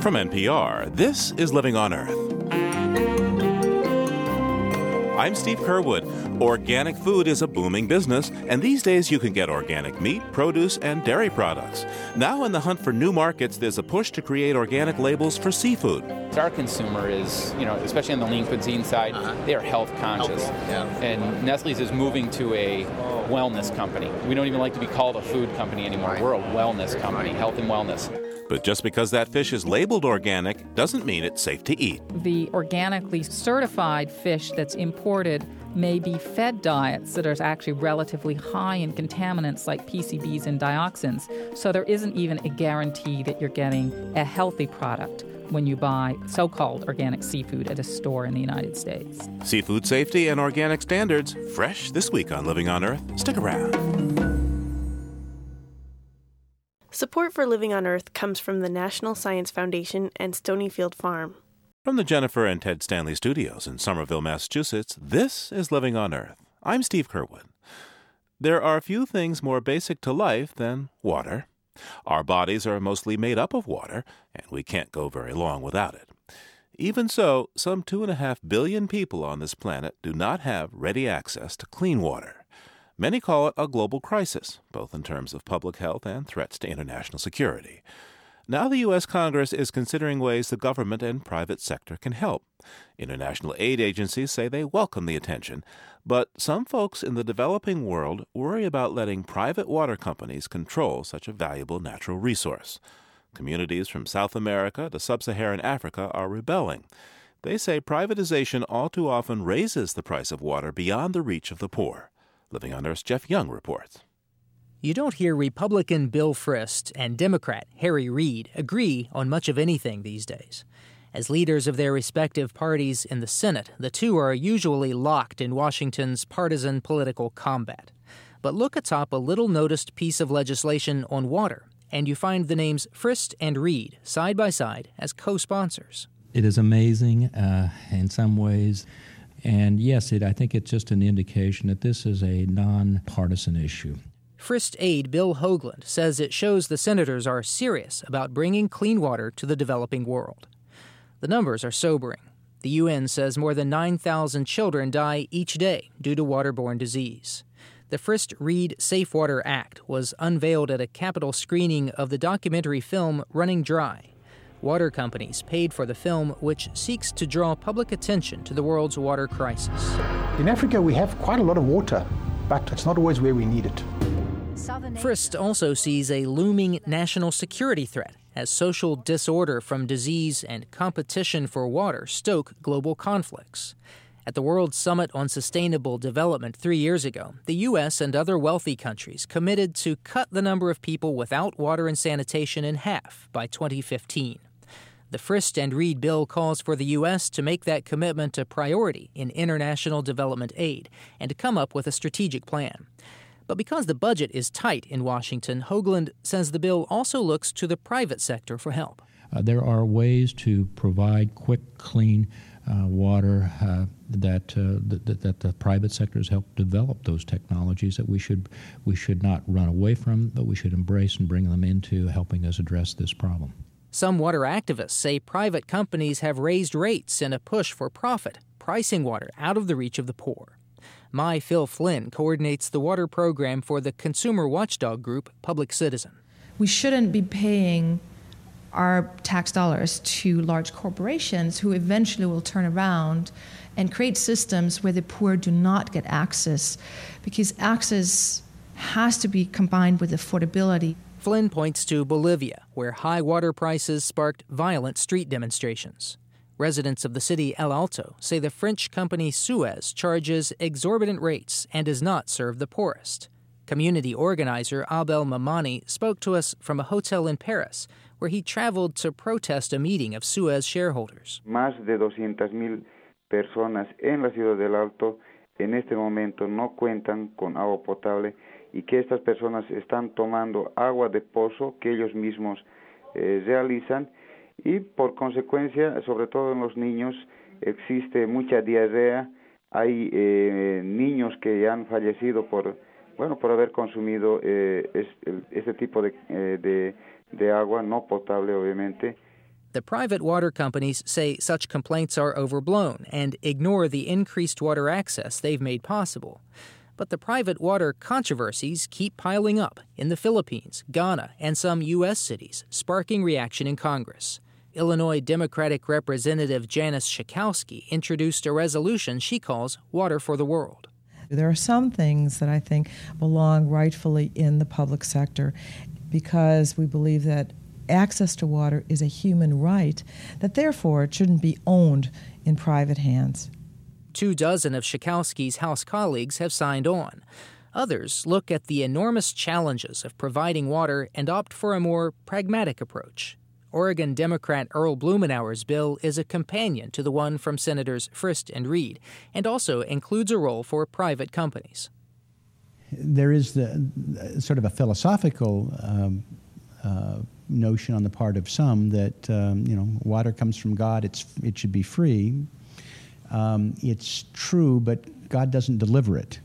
From NPR, this is Living on Earth. I'm Steve Curwood. Organic food is a booming business, and these days you can get organic meat, produce, and dairy products. Now, in the hunt for new markets, there's a push to create organic labels for seafood. Our consumer is, you know, especially on the lean cuisine side, uh-huh. they are health conscious. Yeah. And Nestle's is moving to a wellness company. We don't even like to be called a food company anymore. Right. We're a wellness company, right. health and wellness. But just because that fish is labeled organic doesn't mean it's safe to eat. The organically certified fish that's imported may be fed diets that are actually relatively high in contaminants like PCBs and dioxins. So there isn't even a guarantee that you're getting a healthy product when you buy so called organic seafood at a store in the United States. Seafood safety and organic standards, fresh this week on Living on Earth. Stick around. Support for Living on Earth comes from the National Science Foundation and Stonyfield Farm. From the Jennifer and Ted Stanley studios in Somerville, Massachusetts, this is Living on Earth. I'm Steve Curwood. There are few things more basic to life than water. Our bodies are mostly made up of water, and we can't go very long without it. Even so, some two and a half billion people on this planet do not have ready access to clean water. Many call it a global crisis, both in terms of public health and threats to international security. Now the U.S. Congress is considering ways the government and private sector can help. International aid agencies say they welcome the attention, but some folks in the developing world worry about letting private water companies control such a valuable natural resource. Communities from South America to sub Saharan Africa are rebelling. They say privatization all too often raises the price of water beyond the reach of the poor. Living on Earth's Jeff Young reports. You don't hear Republican Bill Frist and Democrat Harry Reid agree on much of anything these days. As leaders of their respective parties in the Senate, the two are usually locked in Washington's partisan political combat. But look atop a little noticed piece of legislation on water, and you find the names Frist and Reid side by side as co sponsors. It is amazing uh, in some ways and yes, it, I think it's just an indication that this is a nonpartisan issue. Frist aide Bill Hoagland says it shows the senators are serious about bringing clean water to the developing world. The numbers are sobering. The UN says more than 9,000 children die each day due to waterborne disease. The Frist Reid Safe Water Act was unveiled at a Capitol screening of the documentary film Running Dry Water companies paid for the film, which seeks to draw public attention to the world's water crisis. In Africa, we have quite a lot of water, but it's not always where we need it. Frist also sees a looming national security threat as social disorder from disease and competition for water stoke global conflicts. At the World Summit on Sustainable Development three years ago, the U.S. and other wealthy countries committed to cut the number of people without water and sanitation in half by 2015. The Frist and Reid bill calls for the U.S. to make that commitment a priority in international development aid and to come up with a strategic plan. But because the budget is tight in Washington, Hoagland says the bill also looks to the private sector for help. Uh, there are ways to provide quick, clean uh, water uh, that, uh, that, that the private sector has helped develop those technologies that we should we should not run away from, but we should embrace and bring them into helping us address this problem. Some water activists say private companies have raised rates in a push for profit, pricing water out of the reach of the poor. My Phil Flynn coordinates the water program for the consumer watchdog group Public Citizen. We shouldn't be paying our tax dollars to large corporations who eventually will turn around and create systems where the poor do not get access because access has to be combined with affordability. Flynn points to Bolivia, where high water prices sparked violent street demonstrations. Residents of the city El Alto say the French company Suez charges exorbitant rates and does not serve the poorest. Community organizer Abel Mamani spoke to us from a hotel in Paris, where he traveled to protest a meeting of Suez shareholders. Más de 200,000 personas en la ciudad del Alto en este momento no cuentan con agua potable y que estas personas están tomando agua de pozo que ellos mismos eh, realizan. Y por consecuencia, sobre todo en los niños, existe mucha diarrea, hay eh, niños que han fallecido por bueno por haber consumido eh, este, tipo de, de, de, agua no potable obviamente. The private water companies say such complaints are overblown and ignore the increased water access they've made possible. But the private water controversies keep piling up in the Philippines, Ghana, and some U.S. cities, sparking reaction in Congress. Illinois Democratic Representative Janice Schakowsky introduced a resolution she calls Water for the World. There are some things that I think belong rightfully in the public sector because we believe that access to water is a human right, that therefore it shouldn't be owned in private hands. Two dozen of Schakowsky's House colleagues have signed on. Others look at the enormous challenges of providing water and opt for a more pragmatic approach. Oregon Democrat Earl Blumenauer's bill is a companion to the one from Senators Frist and Reid, and also includes a role for private companies. There is the sort of a philosophical um, uh, notion on the part of some that um, you know water comes from God; it's it should be free. Um, it's true, but God doesn't deliver it,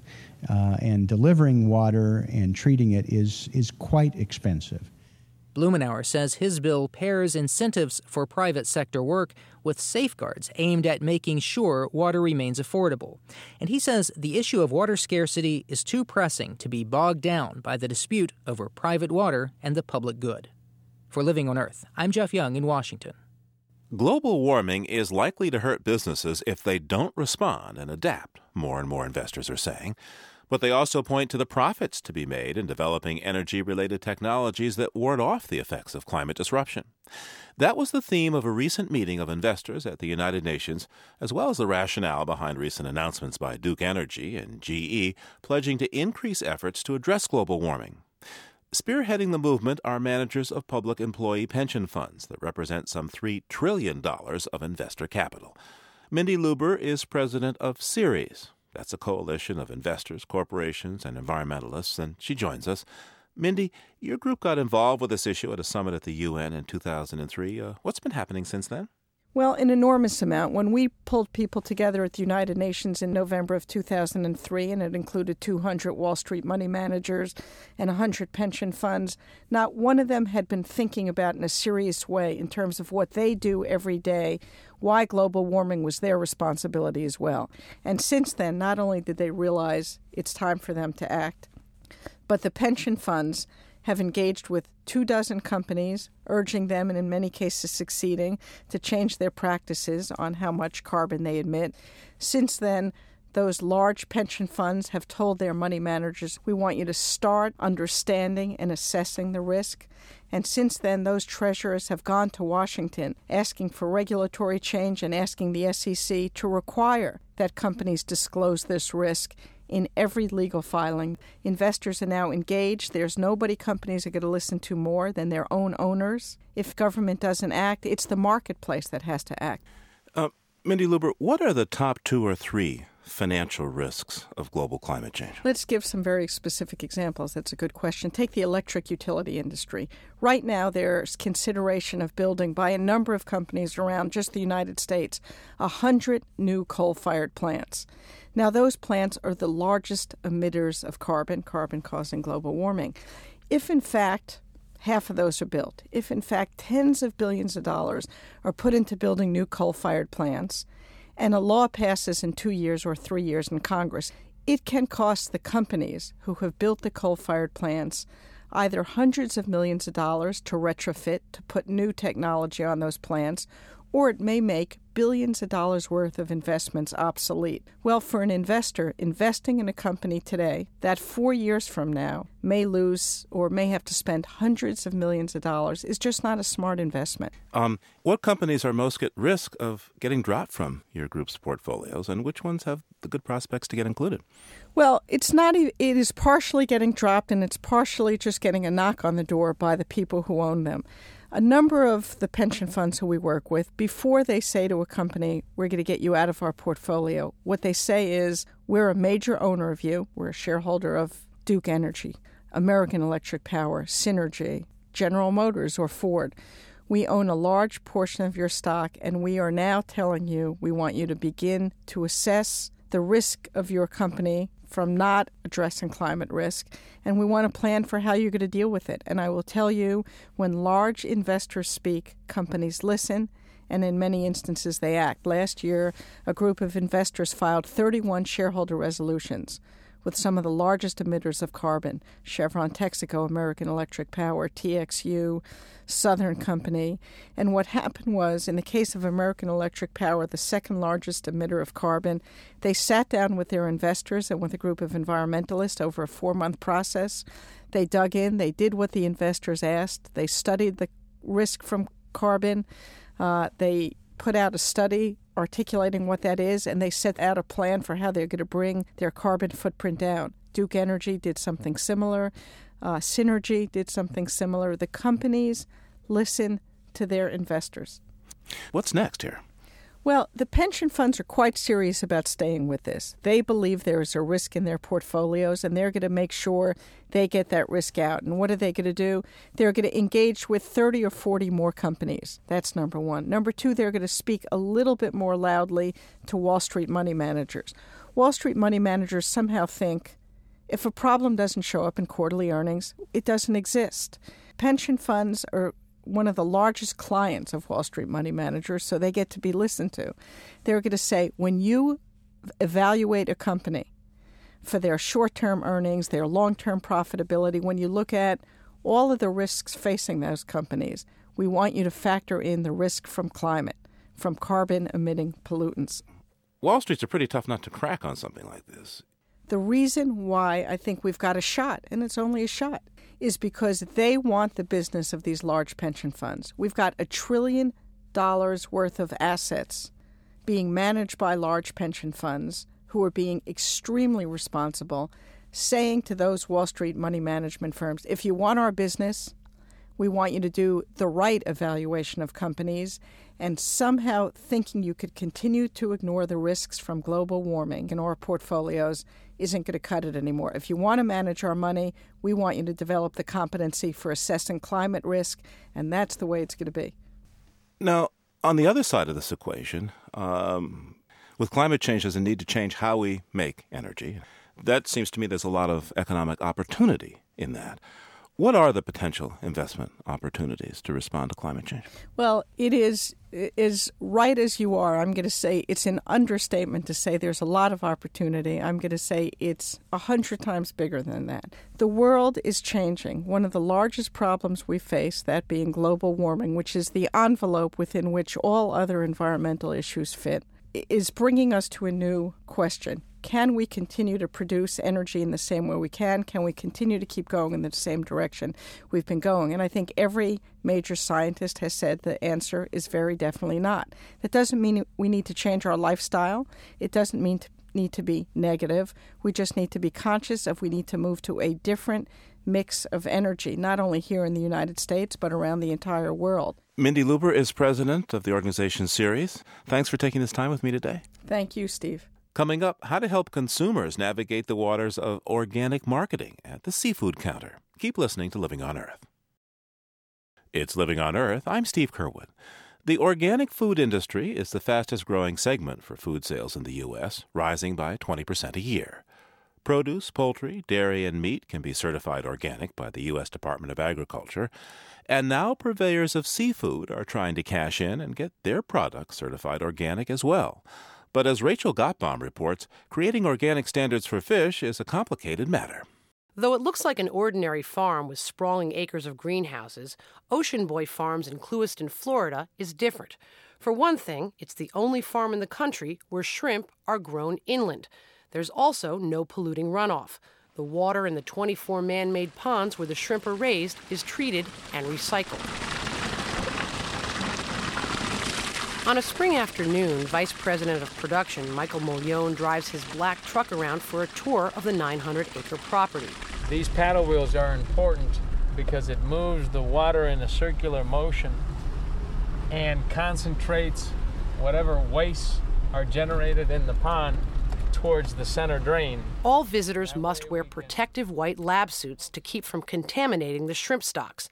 uh, and delivering water and treating it is is quite expensive. Blumenauer says his bill pairs incentives for private sector work with safeguards aimed at making sure water remains affordable. And he says the issue of water scarcity is too pressing to be bogged down by the dispute over private water and the public good. For Living on Earth, I'm Jeff Young in Washington. Global warming is likely to hurt businesses if they don't respond and adapt, more and more investors are saying. But they also point to the profits to be made in developing energy related technologies that ward off the effects of climate disruption. That was the theme of a recent meeting of investors at the United Nations, as well as the rationale behind recent announcements by Duke Energy and GE pledging to increase efforts to address global warming. Spearheading the movement are managers of public employee pension funds that represent some $3 trillion of investor capital. Mindy Luber is president of Ceres. That's a coalition of investors, corporations, and environmentalists, and she joins us. Mindy, your group got involved with this issue at a summit at the UN in 2003. Uh, what's been happening since then? Well, an enormous amount. When we pulled people together at the United Nations in November of 2003, and it included 200 Wall Street money managers and 100 pension funds, not one of them had been thinking about in a serious way in terms of what they do every day, why global warming was their responsibility as well. And since then, not only did they realize it's time for them to act, but the pension funds have engaged with two dozen companies, urging them, and in many cases succeeding, to change their practices on how much carbon they emit. Since then, those large pension funds have told their money managers, we want you to start understanding and assessing the risk. And since then, those treasurers have gone to Washington asking for regulatory change and asking the SEC to require that companies disclose this risk in every legal filing. Investors are now engaged. There's nobody companies are going to listen to more than their own owners. If government doesn't act, it's the marketplace that has to act. Uh, Mindy Luber, what are the top two or three financial risks of global climate change? Let's give some very specific examples. That's a good question. Take the electric utility industry. Right now, there's consideration of building by a number of companies around just the United States 100 new coal fired plants. Now, those plants are the largest emitters of carbon, carbon causing global warming. If, in fact, half of those are built, if, in fact, tens of billions of dollars are put into building new coal fired plants, and a law passes in two years or three years in Congress, it can cost the companies who have built the coal fired plants either hundreds of millions of dollars to retrofit, to put new technology on those plants, or it may make billions of dollars worth of investments obsolete. Well, for an investor, investing in a company today that four years from now may lose or may have to spend hundreds of millions of dollars is just not a smart investment. Um, what companies are most at risk of getting dropped from your group's portfolios, and which ones have the good prospects to get included? Well, it's not. It is partially getting dropped, and it's partially just getting a knock on the door by the people who own them a number of the pension funds who we work with, before they say to a company, we're going to get you out of our portfolio, what they say is, we're a major owner of you, we're a shareholder of Duke Energy, American Electric Power, Cinergy, General Motors, or Ford. We own a large portion of your stock, and we are now telling you we want you to begin to assess the risk of your company from not addressing climate risk, and we want to plan for how you're going to deal with it. And I will tell you, when large investors speak, companies listen, and in many instances they act. Last year, a group of investors filed 31 shareholder resolutions with some of the largest emitters of carbon Chevron Texaco, American Electric Power, TXU, Southern Company. And what happened was, in the case of American Electric Power, the second largest emitter of carbon, they sat down with their investors and with a group of environmentalists over a four month process. They dug in, they did what the investors asked, they studied the risk from carbon. Uh, they put out a study articulating what that is, and they set out a plan for how they're going to bring their carbon footprint down. Duke Energy did something similar. Uh, Cinergy did something similar. The companies listen to their investors. What's next here? Well, the pension funds are quite serious about staying with this. They believe there is a risk in their portfolios and they're going to make sure they get that risk out. And what are they going to do? They're going to engage with 30 or 40 more companies. That's number one. Number two, they're going to speak a little bit more loudly to Wall Street money managers. Wall Street money managers somehow think if a problem doesn't show up in quarterly earnings, it doesn't exist. Pension funds are one of the largest clients of Wall Street money managers, so they get to be listened to. They're going to say when you evaluate a company for their short term earnings, their long term profitability, when you look at all of the risks facing those companies, we want you to factor in the risk from climate, from carbon emitting pollutants. Wall Street's a pretty tough nut to crack on something like this. The reason why I think we've got a shot, and it's only a shot, is because they want the business of these large pension funds. We've got a trillion dollars worth of assets being managed by large pension funds who are being extremely responsible, saying to those Wall Street money management firms, if you want our business, we want you to do the right evaluation of companies and somehow thinking you could continue to ignore the risks from global warming in our portfolios isn't going to cut it anymore. If you want to manage our money, we want you to develop the competency for assessing climate risk, and that's the way it's going to be. Now, on the other side of this equation, um, with climate change, there's a need to change how we make energy. That seems to me there's a lot of economic opportunity in that. What are the potential investment opportunities to respond to climate change? Well, it is is right as you are. I'm going to say it's an understatement to say there's a lot of opportunity. I'm going to say it's a hundred times bigger than that. The world is changing. One of the largest problems we face, that being global warming, which is the envelope within which all other environmental issues fit, is bringing us to a new question can we continue to produce energy in the same way we can? Can we continue to keep going in the same direction we've been going? And I think every major scientist has said the answer is very definitely not. That doesn't mean we need to change our lifestyle. It doesn't mean to need to be negative. We just need to be conscious of we need to move to a different mix of energy, not only here in the United States, but around the entire world. Mindy Luber is president of the organization Ceres. Thanks for taking this time with me today. Thank you, Steve. Coming up, how to help consumers navigate the waters of organic marketing at the seafood counter. Keep listening to Living on Earth. It's Living on Earth. I'm Steve Curwood. The organic food industry is the fastest growing segment for food sales in the U.S., rising by 20% a year. Produce, poultry, dairy, and meat can be certified organic by the U.S. Department of Agriculture, and now purveyors of seafood are trying to cash in and get their products certified organic as well. But as Rachel Gottbaum reports, creating organic standards for fish is a complicated matter. Though it looks like an ordinary farm with sprawling acres of greenhouses, Ocean Boy Farms in Clewiston, Florida is different. For one thing, it's the only farm in the country where shrimp are grown inland. There's also no polluting runoff. The water in the 24 man made ponds where the shrimp are raised is treated and recycled. On a spring afternoon, Vice President of Production Michael Mullione drives his black truck around for a tour of the 900 acre property. These paddle wheels are important because it moves the water in a circular motion and concentrates whatever wastes are generated in the pond towards the center drain. All visitors must wear protective white lab suits to keep from contaminating the shrimp stocks.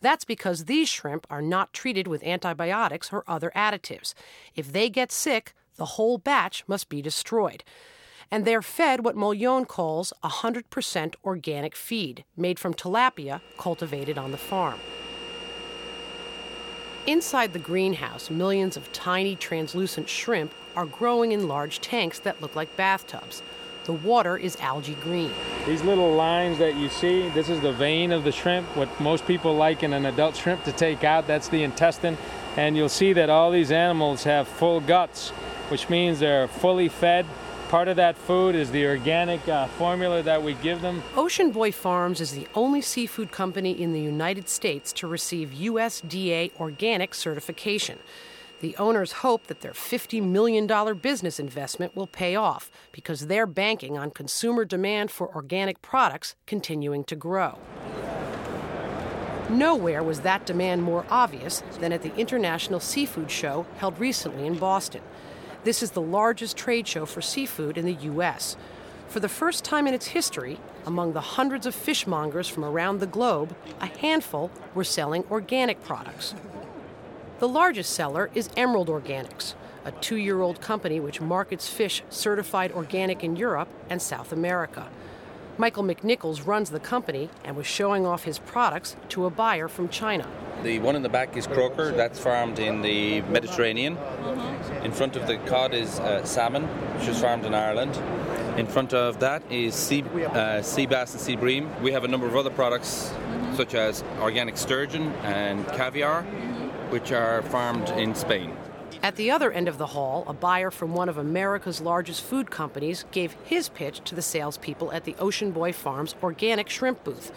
That's because these shrimp are not treated with antibiotics or other additives. If they get sick, the whole batch must be destroyed. and they're fed what Mollon calls 100% organic feed, made from tilapia cultivated on the farm. Inside the greenhouse, millions of tiny translucent shrimp are growing in large tanks that look like bathtubs. The water is algae green. These little lines that you see, this is the vein of the shrimp, what most people like in an adult shrimp to take out, that's the intestine. And you'll see that all these animals have full guts, which means they're fully fed Part of that food is the organic uh, formula that we give them. Ocean Boy Farms is the only seafood company in the United States to receive USDA organic certification. The owners hope that their $50 million business investment will pay off because they're banking on consumer demand for organic products continuing to grow. Nowhere was that demand more obvious than at the International Seafood Show held recently in Boston. This is the largest trade show for seafood in the U.S. For the first time in its history, among the hundreds of fishmongers from around the globe, a handful were selling organic products. The largest seller is Emerald Organics, a two year old company which markets fish certified organic in Europe and South America. Michael McNichols runs the company and was showing off his products to a buyer from China. The one in the back is croaker, that's farmed in the Mediterranean. In front of the cod is uh, salmon, which is farmed in Ireland. In front of that is sea, uh, sea bass and sea bream. We have a number of other products, such as organic sturgeon and caviar, which are farmed in Spain. At the other end of the hall, a buyer from one of America's largest food companies gave his pitch to the salespeople at the Ocean Boy Farms organic shrimp booth.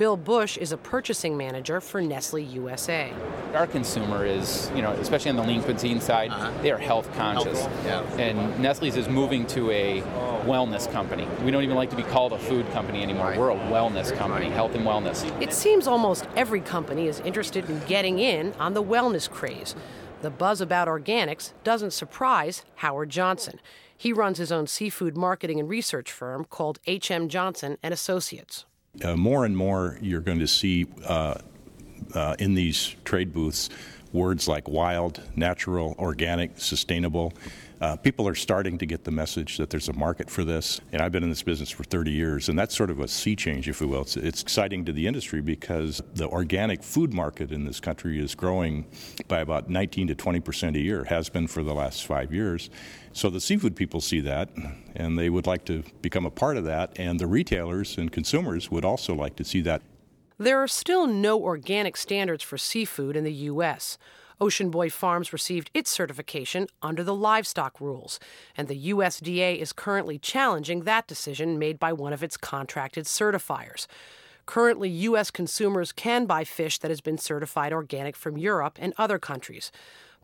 Bill Bush is a purchasing manager for Nestle USA. Our consumer is, you know, especially on the lean cuisine side, uh-huh. they are health conscious. Yeah. And Nestle's is moving to a wellness company. We don't even like to be called a food company anymore. Right. We're a wellness company, health and wellness. It seems almost every company is interested in getting in on the wellness craze. The buzz about organics doesn't surprise Howard Johnson. He runs his own seafood marketing and research firm called HM Johnson and Associates. Uh, more and more, you're going to see uh, uh, in these trade booths words like wild, natural, organic, sustainable. Uh, people are starting to get the message that there's a market for this. And I've been in this business for 30 years, and that's sort of a sea change, if you will. It's, it's exciting to the industry because the organic food market in this country is growing by about 19 to 20 percent a year, has been for the last five years. So the seafood people see that, and they would like to become a part of that, and the retailers and consumers would also like to see that. There are still no organic standards for seafood in the U.S. Ocean Boy Farms received its certification under the livestock rules, and the USDA is currently challenging that decision made by one of its contracted certifiers. Currently, U.S. consumers can buy fish that has been certified organic from Europe and other countries,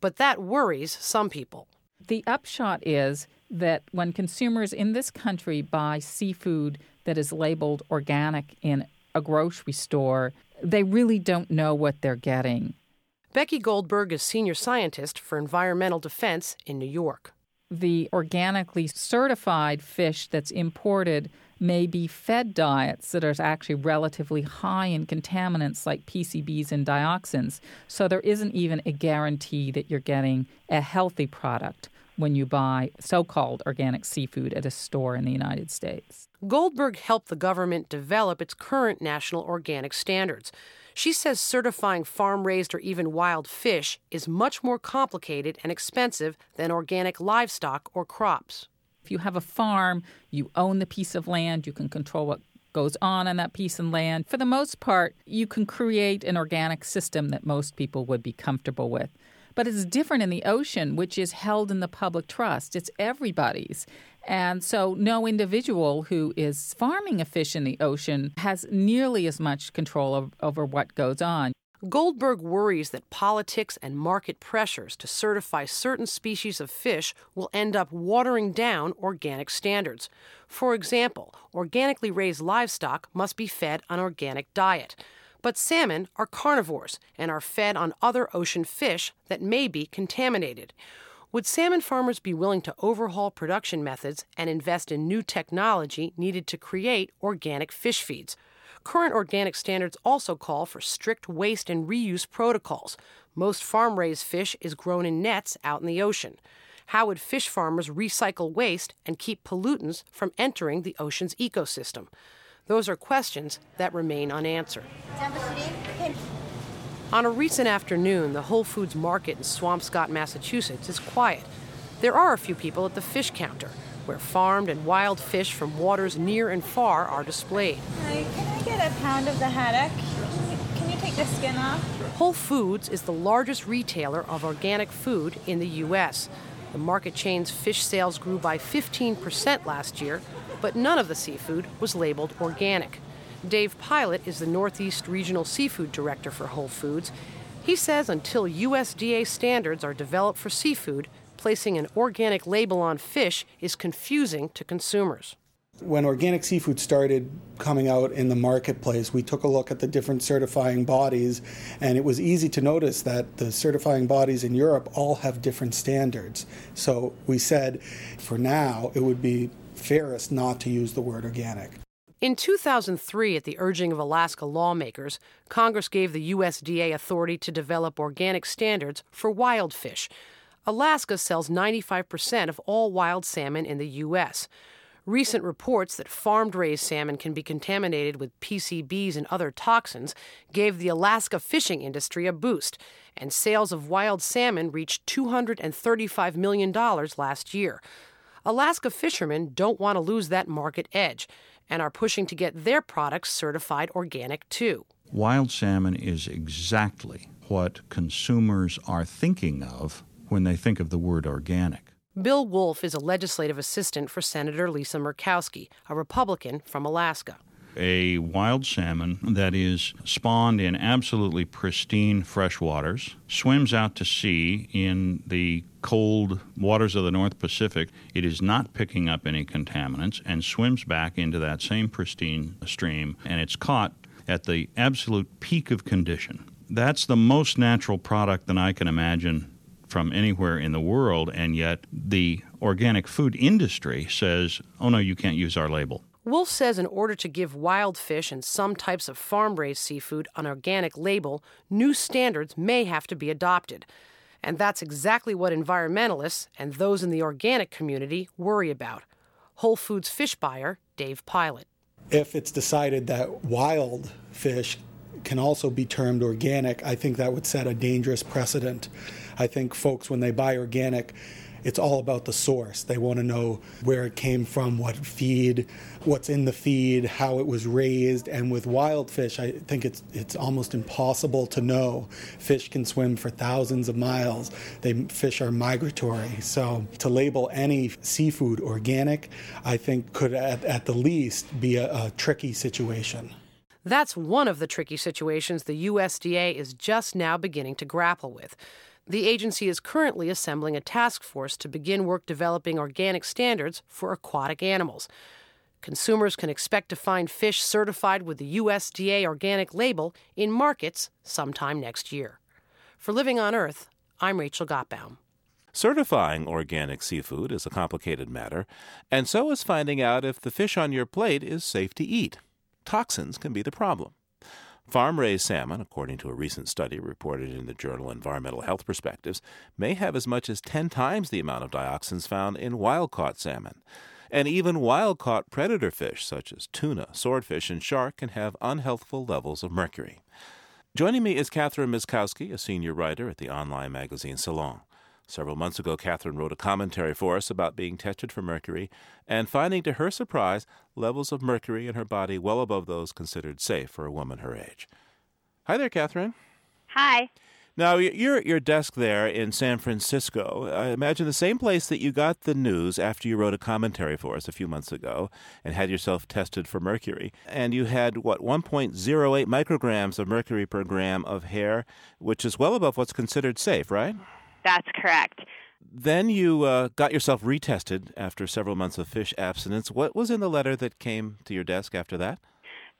but that worries some people. The upshot is that when consumers in this country buy seafood that is labeled organic in a grocery store, they really don't know what they're getting. Becky Goldburg is senior scientist for environmental defense in New York. The organically certified fish that's imported may be fed diets that are actually relatively high in contaminants like PCBs and dioxins. So there isn't even a guarantee that you're getting a healthy product when you buy so called organic seafood at a store in the United States. Goldburg helped the government develop its current national organic standards. She says certifying farm raised or even wild fish is much more complicated and expensive than organic livestock or crops. If you have a farm, you own the piece of land, you can control what goes on on that piece of land. For the most part, you can create an organic system that most people would be comfortable with. But it's different in the ocean, which is held in the public trust. It's everybody's. And so, no individual who is farming a fish in the ocean has nearly as much control of, over what goes on. Goldburg worries that politics and market pressures to certify certain species of fish will end up watering down organic standards. For example, organically raised livestock must be fed an organic diet. But salmon are carnivores and are fed on other ocean fish that may be contaminated. Would salmon farmers be willing to overhaul production methods and invest in new technology needed to create organic fish feeds? Current organic standards also call for strict waste and reuse protocols. Most farm raised fish is grown in nets out in the ocean. How would fish farmers recycle waste and keep pollutants from entering the ocean's ecosystem? Those are questions that remain unanswered. On a recent afternoon, the Whole Foods market in Swampscott, Massachusetts is quiet. There are a few people at the fish counter, where farmed and wild fish from waters near and far are displayed. Hi, can I get a pound of the haddock? Can you take the skin off? Whole Foods is the largest retailer of organic food in the U.S. The market chain's fish sales grew by 15% last year, but none of the seafood was labeled organic. Dave Pilot is the Northeast Regional Seafood Director for Whole Foods. He says until USDA standards are developed for seafood, placing an organic label on fish is confusing to consumers. When organic seafood started coming out in the marketplace, we took a look at the different certifying bodies, and it was easy to notice that the certifying bodies in Europe all have different standards. So we said for now, it would be fairest not to use the word organic. In 2003, at the urging of Alaska lawmakers, Congress gave the USDA authority to develop organic standards for wild fish. Alaska sells 95% of all wild salmon in the U.S. Recent reports that farmed raised salmon can be contaminated with PCBs and other toxins gave the Alaska fishing industry a boost, and sales of wild salmon reached $235 million last year. Alaska fishermen don't want to lose that market edge and are pushing to get their products certified organic too. Wild salmon is exactly what consumers are thinking of when they think of the word organic. Bill Wolf is a legislative assistant for Senator Lisa Murkowski, a Republican from Alaska a wild salmon that is spawned in absolutely pristine fresh waters, swims out to sea in the cold waters of the North Pacific. It is not picking up any contaminants and swims back into that same pristine stream, and it's caught at the absolute peak of condition. That's the most natural product that I can imagine from anywhere in the world, and yet the organic food industry says, oh no, you can't use our label. Wolf says in order to give wild fish and some types of farm raised seafood an organic label, new standards may have to be adopted. And that's exactly what environmentalists and those in the organic community worry about. Whole Foods fish buyer Dave Pilot. If it's decided that wild fish can also be termed organic, I think that would set a dangerous precedent. I think folks, when they buy organic, it's all about the source. They want to know where it came from, what feed, what's in the feed, how it was raised. And with wild fish, I think it's it's almost impossible to know. Fish can swim for thousands of miles. They fish are migratory. So to label any seafood organic, I think could at, at the least be a, a tricky situation. That's one of the tricky situations the USDA is just now beginning to grapple with. The agency is currently assembling a task force to begin work developing organic standards for aquatic animals. Consumers can expect to find fish certified with the USDA organic label in markets sometime next year. For Living on Earth, I'm Rachel Gottbaum. Certifying organic seafood is a complicated matter, and so is finding out if the fish on your plate is safe to eat. Toxins can be the problem. Farm raised salmon, according to a recent study reported in the journal Environmental Health Perspectives, may have as much as 10 times the amount of dioxins found in wild caught salmon. And even wild caught predator fish, such as tuna, swordfish, and shark, can have unhealthful levels of mercury. Joining me is Katharine Mieszkowski, a senior writer at the online magazine Salon. Several months ago, Katharine wrote a commentary for us about being tested for mercury and finding, to her surprise, levels of mercury in her body well above those considered safe for a woman her age. Hi there, Katharine. Hi. Now, you're at your desk there in San Francisco. I imagine the same place that you got the news after you wrote a commentary for us a few months ago and had yourself tested for mercury. And you had, what, 1.08 micrograms of mercury per gram of hair, which is well above what's considered safe, right? That's correct. Then you uh, got yourself retested after several months of fish abstinence. What was in the letter that came to your desk after that?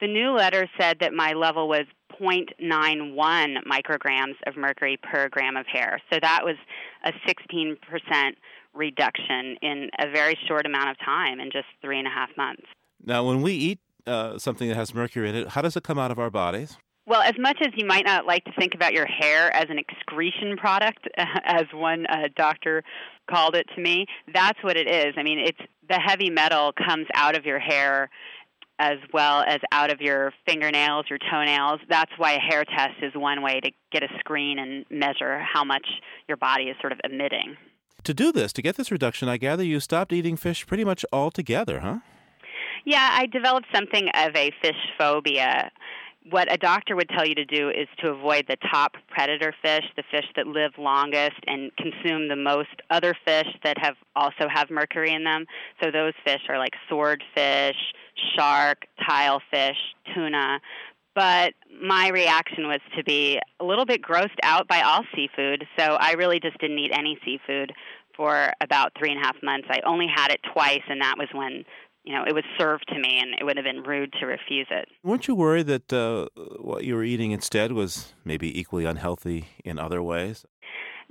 The new letter said that my level was 0.91 micrograms of mercury per gram of hair. So that was a 16% reduction in a very short amount of time, in just three and a half months. Now, when we eat uh, something that has mercury in it, how does it come out of our bodies? Well, as much as you might not like to think about your hair as an excretion product, as one uh, doctor called it to me, that's what it is. I mean, it's the heavy metal comes out of your hair as well as out of your fingernails, your toenails. That's why a hair test is one way to get a screen and measure how much your body is sort of emitting. To do this, to get this reduction, I gather you stopped eating fish pretty much altogether, huh? Yeah, I developed something of a fish phobia what a doctor would tell you to do is to avoid the top predator fish, the fish that live longest and consume the most other fish that have also have mercury in them. So those fish are like swordfish, shark, tilefish, tuna. But my reaction was to be a little bit grossed out by all seafood, so I really just didn't eat any seafood for about three and a half months. I only had it twice, and that was when you know, it was served to me, and it would have been rude to refuse it. Weren't you worried that uh, what you were eating instead was maybe equally unhealthy in other ways?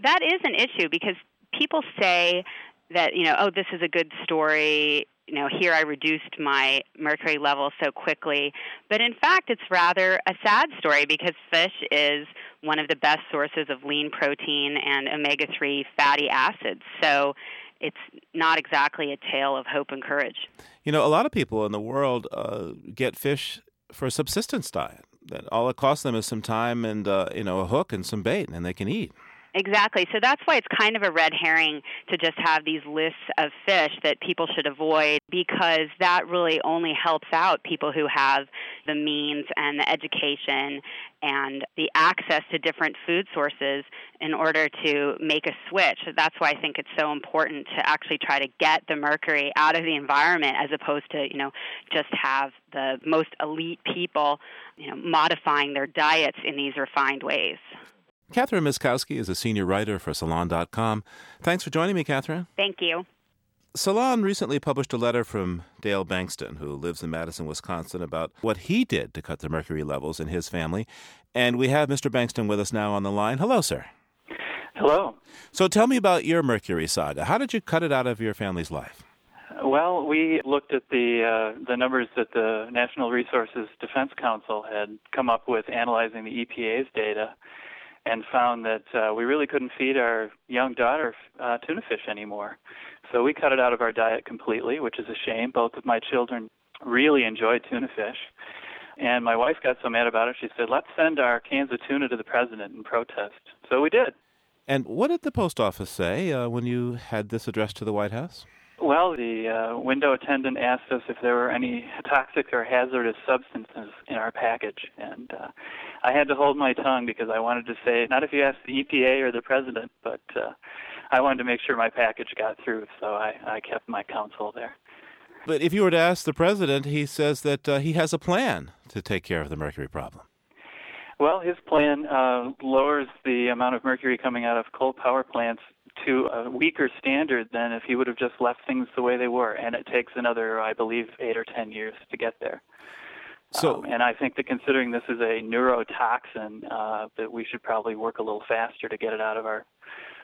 That is an issue because people say that you know, oh, this is a good story. You know, here I reduced my mercury level so quickly. But in fact, it's rather a sad story because fish is one of the best sources of lean protein and omega 3 fatty acids. So it's not exactly a tale of hope and courage. You know, a lot of people in the world uh, get fish for a subsistence diet. That all it costs them is some time and uh, you know a hook and some bait, and they can eat. Exactly. So that's why it's kind of a red herring to just have these lists of fish that people should avoid because that really only helps out people who have the means and the education and the access to different food sources in order to make a switch. That's why I think it's so important to actually try to get the mercury out of the environment as opposed to, you know, just have the most elite people, you know, modifying their diets in these refined ways. Katharine Mieszkowski is a senior writer for Salon.com. Thanks for joining me, Katharine. Thank you. Salon recently published a letter from Dale Bankston, who lives in Madison, Wisconsin, about what he did to cut the mercury levels in his family. And we have Mr. Bankston with us now on the line. Hello, sir. Hello. So tell me about your mercury saga. How did you cut it out of your family's life? Well, we looked at the uh, the numbers that the National Resources Defense Council had come up with analyzing the EPA's data, and found that uh, we really couldn't feed our young daughter uh, tuna fish anymore. So we cut it out of our diet completely, which is a shame. Both of my children really enjoyed tuna fish. And my wife got so mad about it, she said, let's send our cans of tuna to the president and protest. So we did. And what did the post office say uh, when you had this addressed to the White House? Well, the uh, window attendant asked us if there were any toxic or hazardous substances in our package, and uh, I had to hold my tongue because I wanted to say not if you ask the EPA or the president, but uh, I wanted to make sure my package got through, so I, I kept my counsel there. But if you were to ask the president, he says that uh, he has a plan to take care of the mercury problem. Well, his plan uh, lowers the amount of mercury coming out of coal power plants to a weaker standard than if he would have just left things the way they were. And it takes another, I believe, eight or ten years to get there. So, um, and I think that considering this is a neurotoxin, uh, that we should probably work a little faster to get it out of our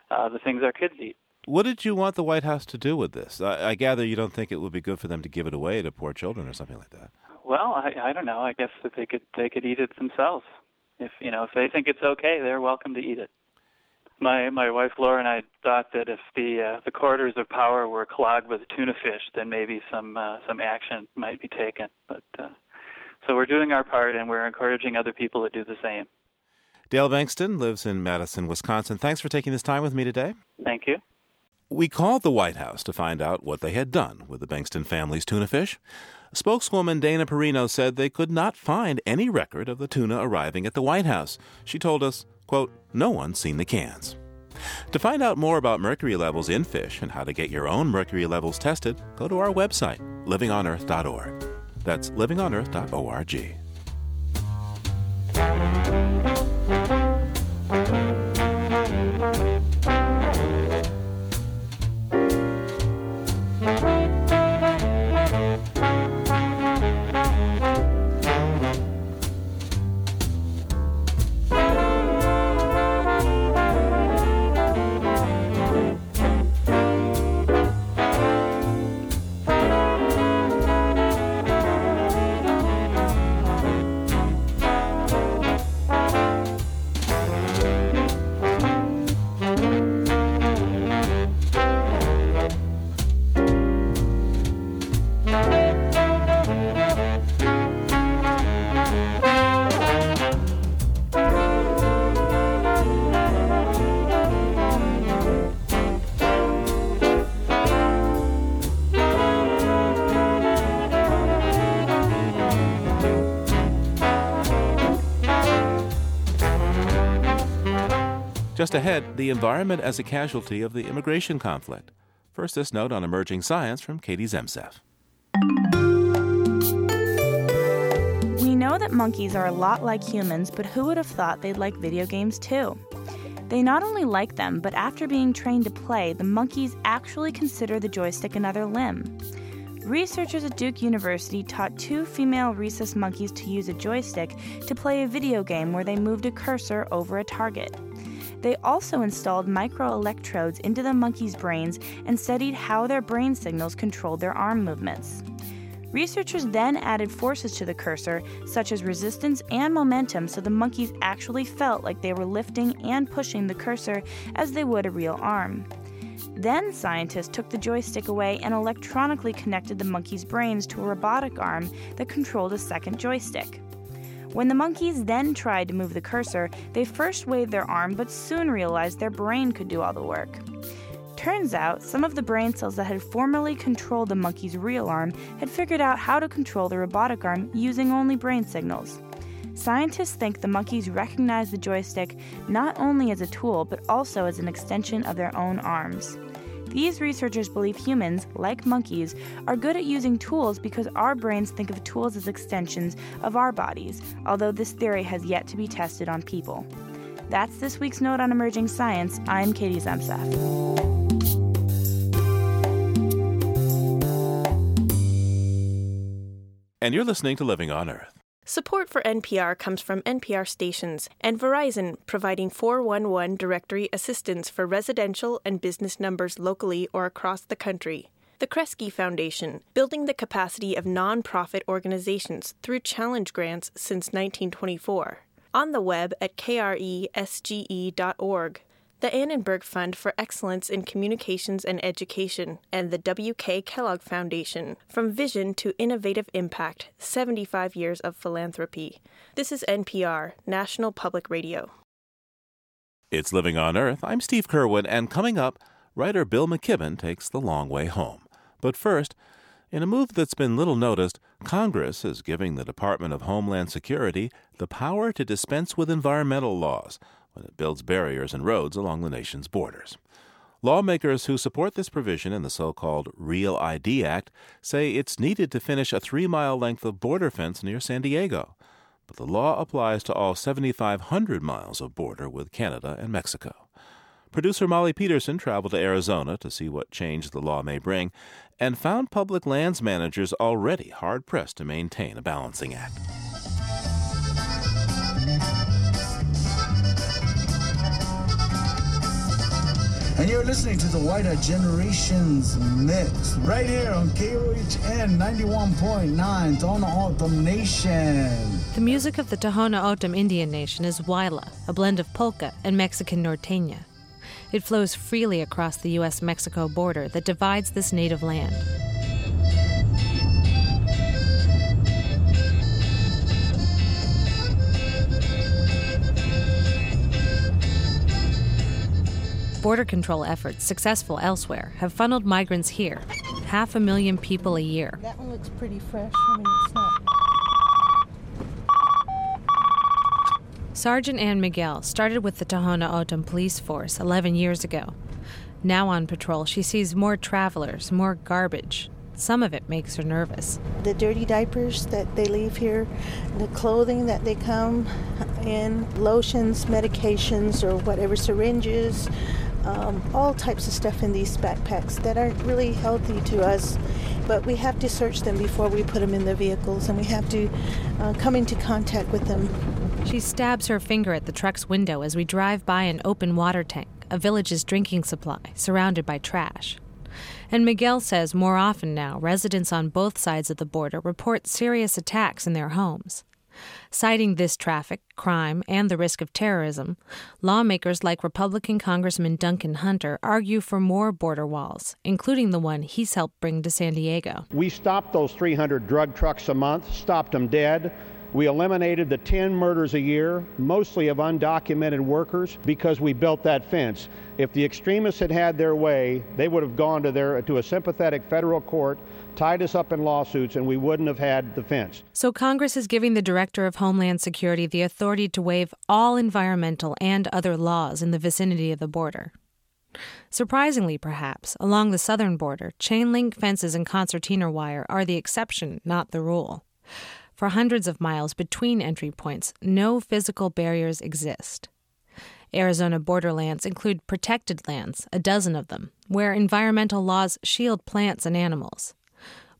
uh, the things our kids eat. What did you want the White House to do with this? I, I gather you don't think it would be good for them to give it away to poor children or something like that. Well, I, I don't know. I guess that they could they could eat it themselves. If you know if they think it's okay, they're welcome to eat it my my wife Laura and I thought that if the uh, the corridors of power were clogged with tuna fish, then maybe some uh, some action might be taken. But uh, so we're doing our part, and we're encouraging other people to do the same. Dale Bankston lives in Madison, Wisconsin. Thanks for taking this time with me today. Thank you. We called the White House to find out what they had done with the Bankston family's tuna fish. Spokeswoman Dana Perino said they could not find any record of the tuna arriving at the White House. She told us, quote, no one's seen the cans. To find out more about mercury levels in fish and how to get your own mercury levels tested, go to our website, livingonearth.org. That's livingonearth.org. the environment as a casualty of the immigration conflict. First, this note on emerging science from Katie Zemceff. We know that monkeys are a lot like humans, but who would have thought they'd like video games too? They not only like them, but after being trained to play, the monkeys actually consider the joystick another limb. Researchers at Duke University taught two female rhesus monkeys to use a joystick to play a video game where they moved a cursor over a target. They also installed microelectrodes into the monkeys' brains and studied how their brain signals controlled their arm movements. Researchers then added forces to the cursor, such as resistance and momentum, so the monkeys actually felt like they were lifting and pushing the cursor as they would a real arm. Then scientists took the joystick away and electronically connected the monkeys' brains to a robotic arm that controlled a second joystick. When the monkeys then tried to move the cursor, they first waved their arm but soon realized their brain could do all the work. Turns out, some of the brain cells that had formerly controlled the monkey's real arm had figured out how to control the robotic arm using only brain signals. Scientists think the monkeys recognize the joystick not only as a tool, but also as an extension of their own arms. These researchers believe humans, like monkeys, are good at using tools because our brains think of tools as extensions of our bodies, although this theory has yet to be tested on people. That's this week's Note on Emerging Science. I'm Katie Zemceff. And you're listening to Living on Earth. Support for NPR comes from NPR stations and Verizon, providing 411 directory assistance for residential and business numbers locally or across the country. The Kresge Foundation, building the capacity of nonprofit organizations through challenge grants since 1924. On the web at kresge.org the Annenberg Fund for Excellence in Communications and Education, and the W.K. Kellogg Foundation, From Vision to Innovative Impact 75 Years of Philanthropy. This is NPR, National Public Radio. It's Living on Earth. I'm Steve Curwood, and coming up, writer Bill McKibben takes the long way home. But first, in a move that's been little noticed, Congress is giving the Department of Homeland Security the power to dispense with environmental laws when it builds barriers and roads along the nation's borders. Lawmakers who support this provision in the so called Real ID Act say it's needed to finish a three mile length of border fence near San Diego. But the law applies to all 7,500 miles of border with Canada and Mexico. Producer Molly Peterson traveled to Arizona to see what change the law may bring and found public lands managers already hard pressed to maintain a balancing act. And you're listening to the Whiter Generations Mix right here on KOHN 91.9 Tohono O'odham Nation. The music of the Tohono O'odham Indian Nation is Waila, a blend of polka and Mexican norteña. It flows freely across the U.S. Mexico border that divides this native land. Border control efforts, successful elsewhere, have funneled migrants here, half a million people a year. That one looks pretty fresh. I mean, it's not. Sergeant Ann Miguel started with the Tohono O'odham Police Force 11 years ago. Now on patrol, she sees more travelers, more garbage. Some of it makes her nervous. The dirty diapers that they leave here, the clothing that they come in, lotions, medications, or whatever, syringes, um, all types of stuff in these backpacks that aren't really healthy to us. But we have to search them before we put them in the vehicles, and we have to uh, come into contact with them. She stabs her finger at the truck's window as we drive by an open water tank, a village's drinking supply, surrounded by trash. And Miguel says more often now, residents on both sides of the border report serious attacks in their homes. Citing this traffic, crime, and the risk of terrorism, lawmakers like Republican Congressman Duncan Hunter argue for more border walls, including the one he's helped bring to San Diego. We stopped those 300 drug trucks a month, stopped them dead. We eliminated the 10 murders a year, mostly of undocumented workers, because we built that fence. If the extremists had had their way, they would have gone to their to a sympathetic federal court, tied us up in lawsuits, and we wouldn't have had the fence. So Congress is giving the Director of Homeland Security the authority to waive all environmental and other laws in the vicinity of the border. Surprisingly, perhaps, along the southern border, chain link fences and concertina wire are the exception, not the rule. For hundreds of miles between entry points, no physical barriers exist. Arizona borderlands include protected lands, a dozen of them, where environmental laws shield plants and animals.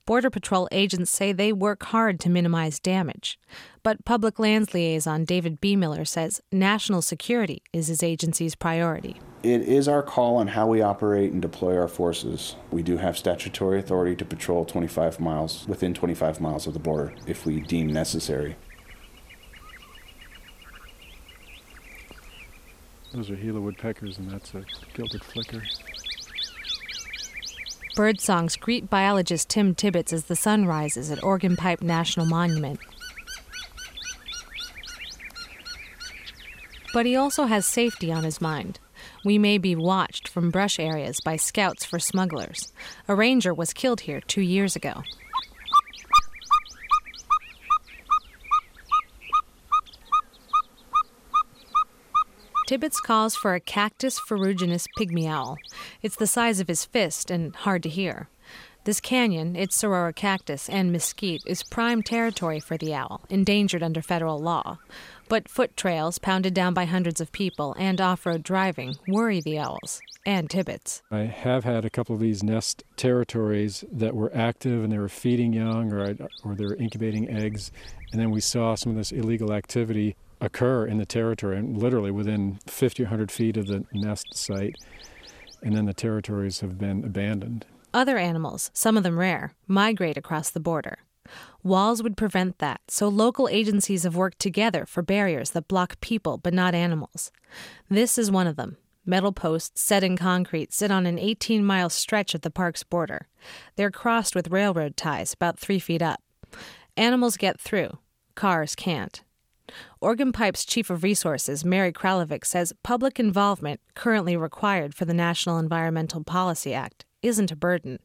Border Patrol agents say they work hard to minimize damage. But Public Lands Liaison David B. Miller says national security is his agency's priority. It is our call on how we operate and deploy our forces. We do have statutory authority to patrol 25 miles, within 25 miles of the border, if we deem necessary. Those are Gila woodpeckers, and that's a gilded flicker. Birdsongs greet biologist Tim Tibbetts as the sun rises at Organ Pipe National Monument. But he also has safety on his mind. We may be watched from brush areas by scouts for smugglers. A ranger was killed here two years ago. Tibbetts calls for a cactus ferruginous pygmy owl. It's the size of his fist and hard to hear. This canyon, its saguaro cactus, and mesquite is prime territory for the owl, endangered under federal law. But foot trails, pounded down by hundreds of people, and off road driving worry the owls and Tibbetts. I have had a couple of these nest territories that were active and they were feeding young or, or they were incubating eggs. And then we saw some of this illegal activity occur in the territory, and literally within 50 100 feet of the nest site, and then the territories have been abandoned. Other animals, some of them rare, migrate across the border. Walls would prevent that, so local agencies have worked together for barriers that block people but not animals. This is one of them. Metal posts set in concrete sit on an 18 mile stretch at the park's border. They're crossed with railroad ties about three feet up. Animals get through, cars can't. Organ Pipe's Chief of Resources, Mary Kralovic, says public involvement, currently required for the National Environmental Policy Act, isn't a burden.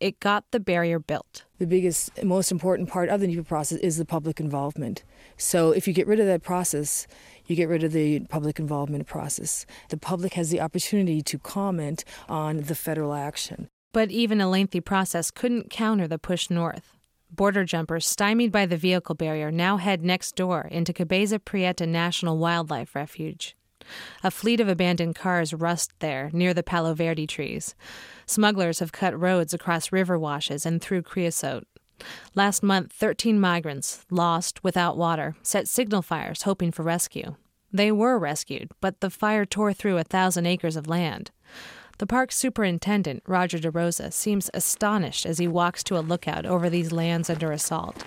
It got the barrier built. The biggest, most important part of the NEPA process is the public involvement. So if you get rid of that process, you get rid of the public involvement process. The public has the opportunity to comment on the federal action. But even a lengthy process couldn't counter the push north. Border jumpers, stymied by the vehicle barrier, now head next door into Cabeza Prieta National Wildlife Refuge. A fleet of abandoned cars rust there near the Palo Verde trees. Smugglers have cut roads across river washes and through creosote. Last month, 13 migrants, lost without water, set signal fires hoping for rescue. They were rescued, but the fire tore through a thousand acres of land. The park superintendent, Roger DeRosa, seems astonished as he walks to a lookout over these lands under assault.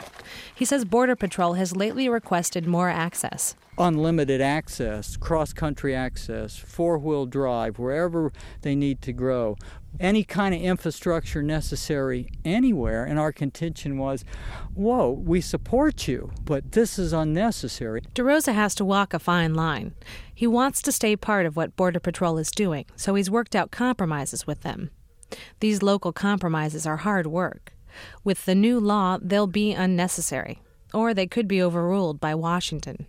He says Border Patrol has lately requested more access. Unlimited access, cross country access, four wheel drive, wherever they need to grow any kind of infrastructure necessary anywhere. And our contention was, whoa, we support you, but this is unnecessary. DeRosa has to walk a fine line. He wants to stay part of what Border Patrol is doing, so he's worked out compromises with them. These local compromises are hard work. With the new law, they'll be unnecessary, or they could be overruled by Washington.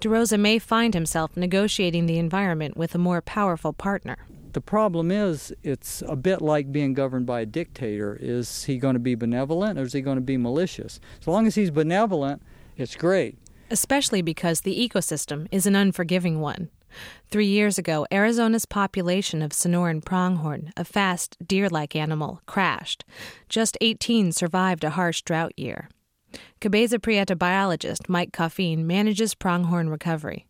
DeRosa may find himself negotiating the environment with a more powerful partner. The problem is, it's a bit like being governed by a dictator. Is he going to be benevolent or is he going to be malicious? As long as he's benevolent, it's great. Especially because the ecosystem is an unforgiving one. Three years ago, Arizona's population of Sonoran pronghorn, a fast, deer like animal, crashed. Just 18 survived a harsh drought year. Cabeza Prieta biologist Mike Coffeen manages pronghorn recovery.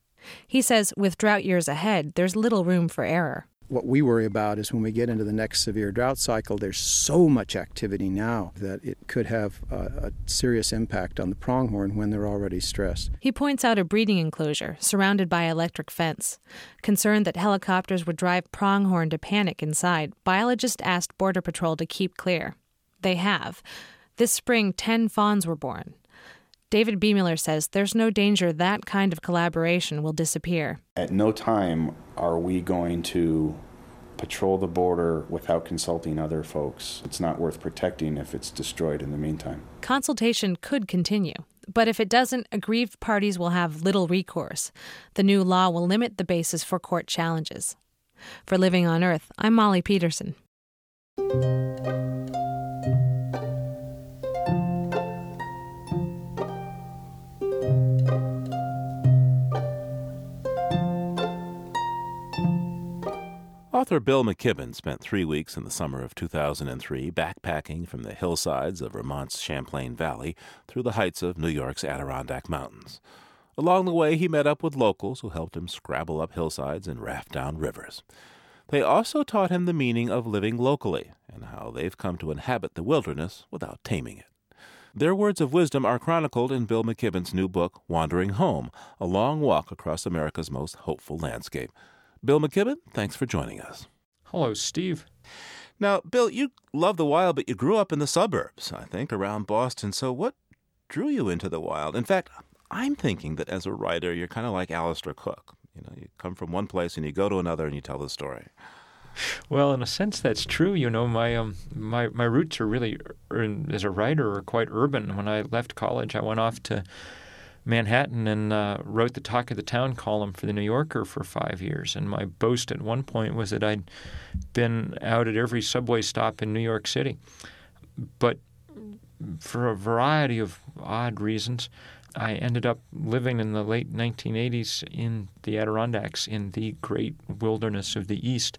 He says with drought years ahead, there's little room for error what we worry about is when we get into the next severe drought cycle, there's so much activity now that it could have a, a, serious impact on the pronghorn when they're already stressed. He points out a breeding enclosure surrounded by electric fence. Concerned that helicopters would drive pronghorn to panic inside, biologists asked Border Patrol to keep clear. They have. This spring, 10 fawns were born. David B. Miller says there's no danger that kind of collaboration will disappear. At no time are we going to patrol the border without consulting other folks. It's not worth protecting if it's destroyed in the meantime. Consultation could continue, but if it doesn't, aggrieved parties will have little recourse. The new law will limit the basis for court challenges. For Living on Earth, I'm Molly Peterson. Author Bill McKibben spent three weeks in the summer of 2003 backpacking from the hillsides of Vermont's Champlain Valley through the heights of New York's Adirondack Mountains. Along the way, he met up with locals who helped him scrabble up hillsides and raft down rivers. They also taught him the meaning of living locally and how they've come to inhabit the wilderness without taming it. Their words of wisdom are chronicled in Bill McKibben's new book, Wandering Home A Long Walk Across America's Most Hopeful Landscape. Bill McKibben, thanks for joining us. Hello, Steve. Now, Bill, you love the wild, but you grew up in the suburbs, I think, around Boston. So, what drew you into the wild? In fact, I'm thinking that as a writer, you're kind of like Alistair Cooke. You know, you come from one place and you go to another and you tell the story. Well, in a sense, that's true. You know, my um, my my roots are really, as a writer, are quite urban. When I left college, I went off to Manhattan and uh, wrote the Talk of the Town column for the New Yorker for five years. And my boast at one point was that I'd been out at every subway stop in New York City. But for a variety of odd reasons, I ended up living in the late 1980s in the Adirondacks, in the great wilderness of the East,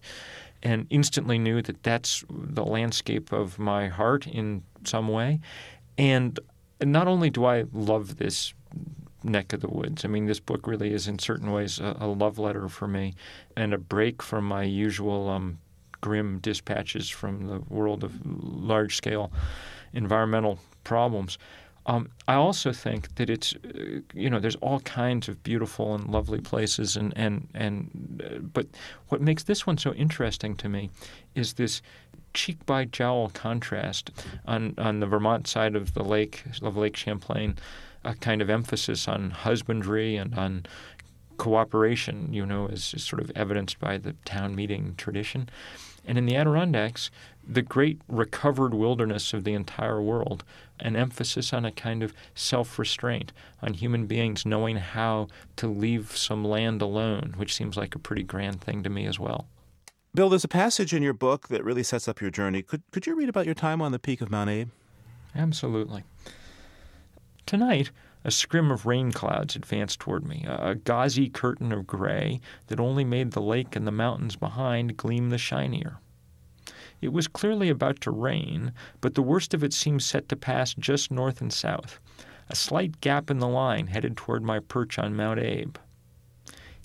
and instantly knew that that's the landscape of my heart in some way. And not only do I love this neck of the woods. I mean, this book really is, in certain ways, a, a love letter for me and a break from my usual um, grim dispatches from the world of large scale environmental problems. Um, I also think that it's, uh, you know, there's all kinds of beautiful and lovely places, and and and, uh, but what makes this one so interesting to me is this cheek by jowl contrast on on the Vermont side of the lake of Lake Champlain a kind of emphasis on husbandry and on cooperation, you know, as is sort of evidenced by the town meeting tradition. And in the Adirondacks, the great recovered wilderness of the entire world, an emphasis on a kind of self restraint, on human beings knowing how to leave some land alone, which seems like a pretty grand thing to me as well. Bill, there's a passage in your book that really sets up your journey. Could, could you read about your time on the peak of Mount Abe? Absolutely. Tonight, a scrim of rain clouds advanced toward me, a gauzy curtain of gray that only made the lake and the mountains behind gleam the shinier. It was clearly about to rain, but the worst of it seemed set to pass just north and south, a slight gap in the line headed toward my perch on Mount Abe.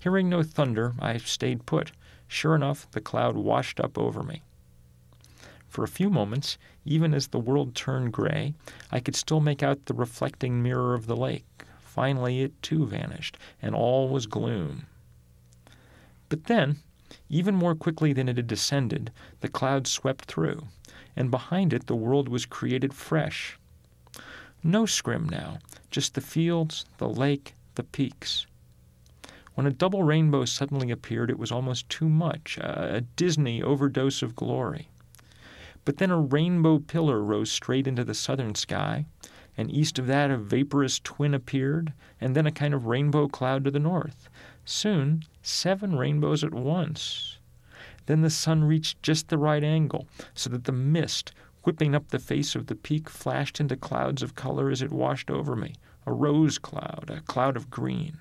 Hearing no thunder, I stayed put. Sure enough, the cloud washed up over me. For a few moments, even as the world turned gray, I could still make out the reflecting mirror of the lake. Finally, it too vanished, and all was gloom. But then, even more quickly than it had descended, the cloud swept through, and behind it the world was created fresh. No scrim now, just the fields, the lake, the peaks. When a double rainbow suddenly appeared, it was almost too much, a Disney overdose of glory. But then a rainbow pillar rose straight into the southern sky, and east of that a vaporous twin appeared, and then a kind of rainbow cloud to the north. Soon, seven rainbows at once. Then the sun reached just the right angle, so that the mist, whipping up the face of the peak, flashed into clouds of color as it washed over me a rose cloud, a cloud of green.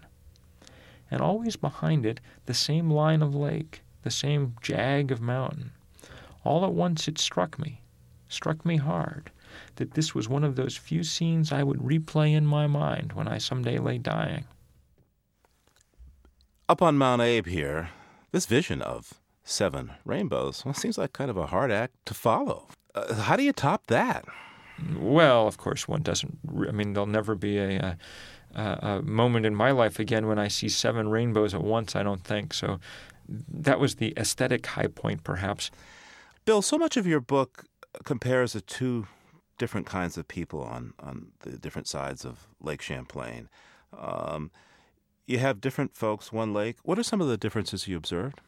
And always behind it, the same line of lake, the same jag of mountain. All at once it struck me, struck me hard, that this was one of those few scenes I would replay in my mind when I someday lay dying. Up on Mount Abe here, this vision of seven rainbows well, seems like kind of a hard act to follow. Uh, how do you top that? Well, of course, one doesn't. I mean, there'll never be a, a, a moment in my life again when I see seven rainbows at once. I don't think so. That was the aesthetic high point, perhaps. Bill, so much of your book compares the two different kinds of people on, on the different sides of Lake Champlain. Um, you have different folks, one lake. What are some of the differences you observed?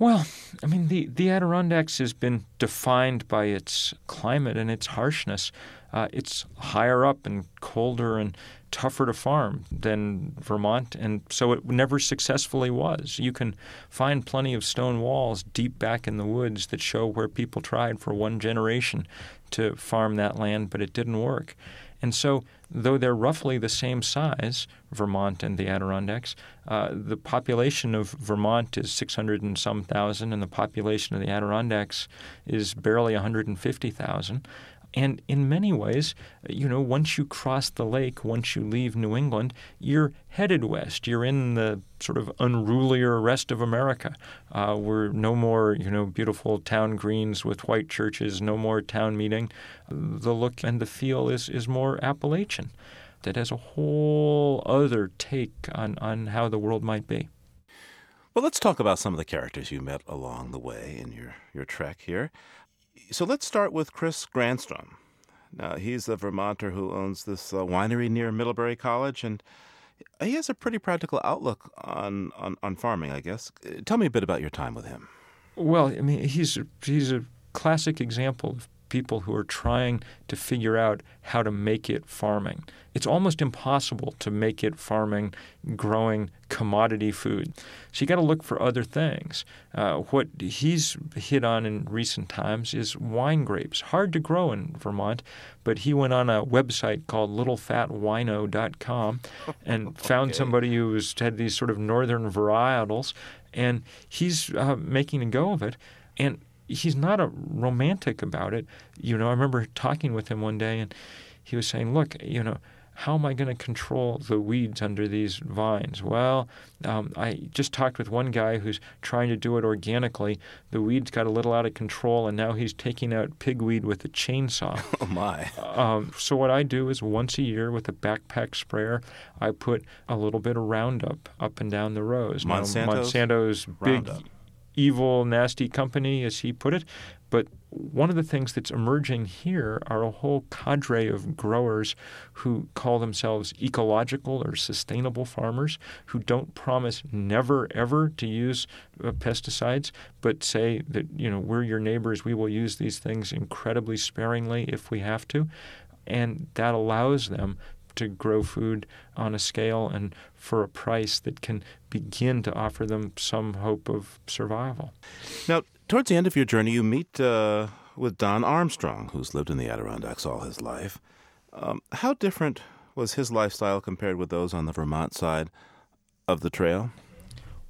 Well, I mean, the, the Adirondacks has been defined by its climate and its harshness. Uh, it's higher up and colder and tougher to farm than Vermont, and so it never successfully was. You can find plenty of stone walls deep back in the woods that show where people tried for one generation to farm that land, but it didn't work. And so, though they're roughly the same size, Vermont and the Adirondacks, uh, the population of Vermont is 600 and some thousand, and the population of the Adirondacks is barely 150,000. And in many ways, you know, once you cross the lake, once you leave New England, you're headed west. You're in the sort of unrulier rest of America. Uh, we're no more, you know, beautiful town greens with white churches, no more town meeting. The look and the feel is, is more Appalachian. That has a whole other take on, on how the world might be. Well, let's talk about some of the characters you met along the way in your, your trek here. So let's start with Chris Granstrom. Now, he's a Vermonter who owns this uh, winery near Middlebury College, and he has a pretty practical outlook on, on, on farming, I guess. Tell me a bit about your time with him. Well, I mean, he's he's a classic example of people who are trying to figure out how to make it farming. It's almost impossible to make it farming, growing commodity food. So you got to look for other things. Uh, what he's hit on in recent times is wine grapes. Hard to grow in Vermont, but he went on a website called littlefatwino.com and okay. found somebody who was, had these sort of northern varietals, and he's uh, making a go of it. And he's not a romantic about it. You know, I remember talking with him one day, and he was saying, "Look, you know." How am I going to control the weeds under these vines? Well, um, I just talked with one guy who's trying to do it organically. The weeds got a little out of control, and now he's taking out pigweed with a chainsaw. Oh, my. Um, so, what I do is once a year with a backpack sprayer, I put a little bit of Roundup up and down the rows. Monsanto's, now, Monsanto's big Roundup evil, nasty company, as he put it. But one of the things that's emerging here are a whole cadre of growers who call themselves ecological or sustainable farmers who don't promise never ever to use uh, pesticides, but say that you know we're your neighbors, we will use these things incredibly sparingly if we have to, and that allows them to grow food on a scale and for a price that can begin to offer them some hope of survival. Now, towards the end of your journey, you meet uh, with Don Armstrong, who's lived in the Adirondacks all his life. Um, how different was his lifestyle compared with those on the Vermont side of the trail?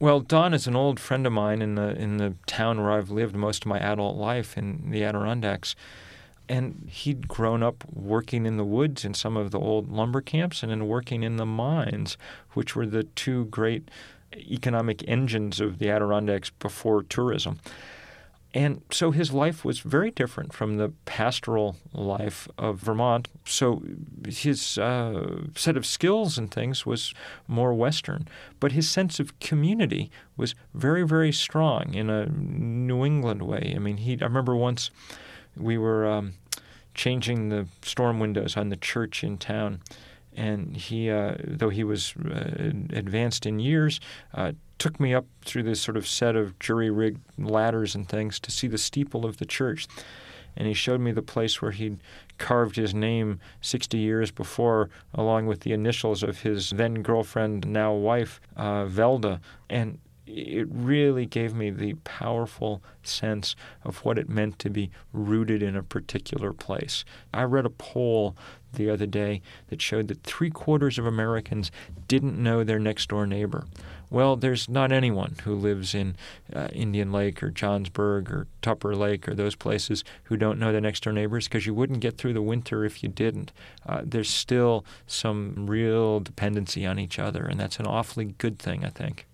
Well, Don is an old friend of mine in the in the town where I've lived most of my adult life in the Adirondacks and he'd grown up working in the woods in some of the old lumber camps and then working in the mines, which were the two great economic engines of the Adirondacks before tourism. And so his life was very different from the pastoral life of Vermont. So his uh, set of skills and things was more Western. But his sense of community was very, very strong in a New England way. I mean, he, I remember once we were um, changing the storm windows on the church in town. And he, uh, though he was uh, advanced in years, uh, took me up through this sort of set of jury rigged ladders and things to see the steeple of the church. And he showed me the place where he'd carved his name 60 years before, along with the initials of his then girlfriend, now wife, uh, Velda. And it really gave me the powerful sense of what it meant to be rooted in a particular place. I read a poll the other day that showed that three quarters of Americans didn't know their next door neighbor. Well, there's not anyone who lives in uh, Indian Lake or Johnsburg or Tupper Lake or those places who don't know their next door neighbors because you wouldn't get through the winter if you didn't. Uh, there's still some real dependency on each other, and that's an awfully good thing, I think.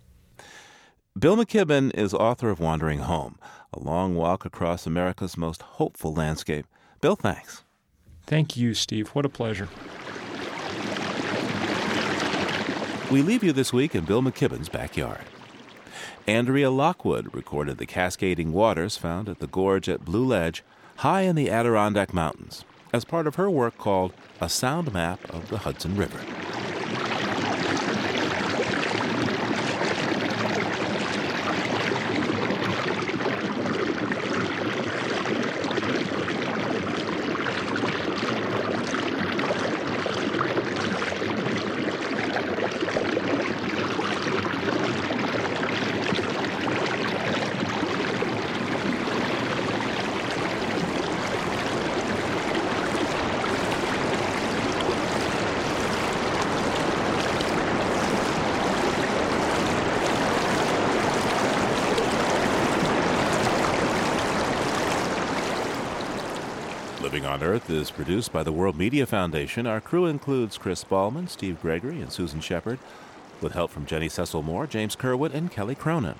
Bill McKibben is author of Wandering Home, a long walk across America's most hopeful landscape. Bill, thanks. Thank you, Steve. What a pleasure. We leave you this week in Bill McKibben's backyard. Annea Lockwood recorded the cascading waters found at the gorge at Blue Ledge high in the Adirondack Mountains, as part of her work called A Sound Map of the Hudson River. Living on Earth is produced by the World Media Foundation. Our crew includes Chris Ballman, Steve Gregory, and Susan Shepard, with help from Jenny Cecil Moore, James Kerwood, and Kelly Cronin.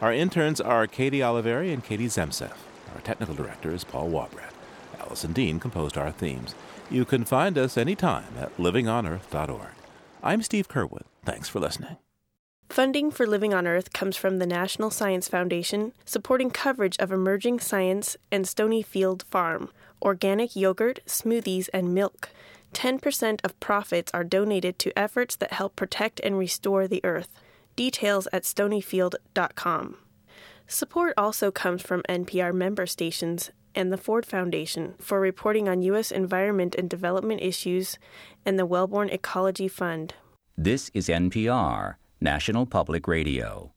Our interns are Katie Oliveri and Katie Zemsev. Our technical director is Paul Wabrat. Allison Dean composed our themes. You can find us anytime at livingonearth.org. I'm Steve Curwood. Thanks for listening. Funding for Living on Earth comes from the National Science Foundation, supporting coverage of emerging science and Stonyfield Farm, organic yogurt, smoothies, and milk. 10% of profits are donated to efforts that help protect and restore the earth. Details at stonyfield.com. Support also comes from NPR member stations and the Ford Foundation for reporting on U.S. environment and development issues and the Wellborn Ecology Fund. This is NPR, National Public Radio.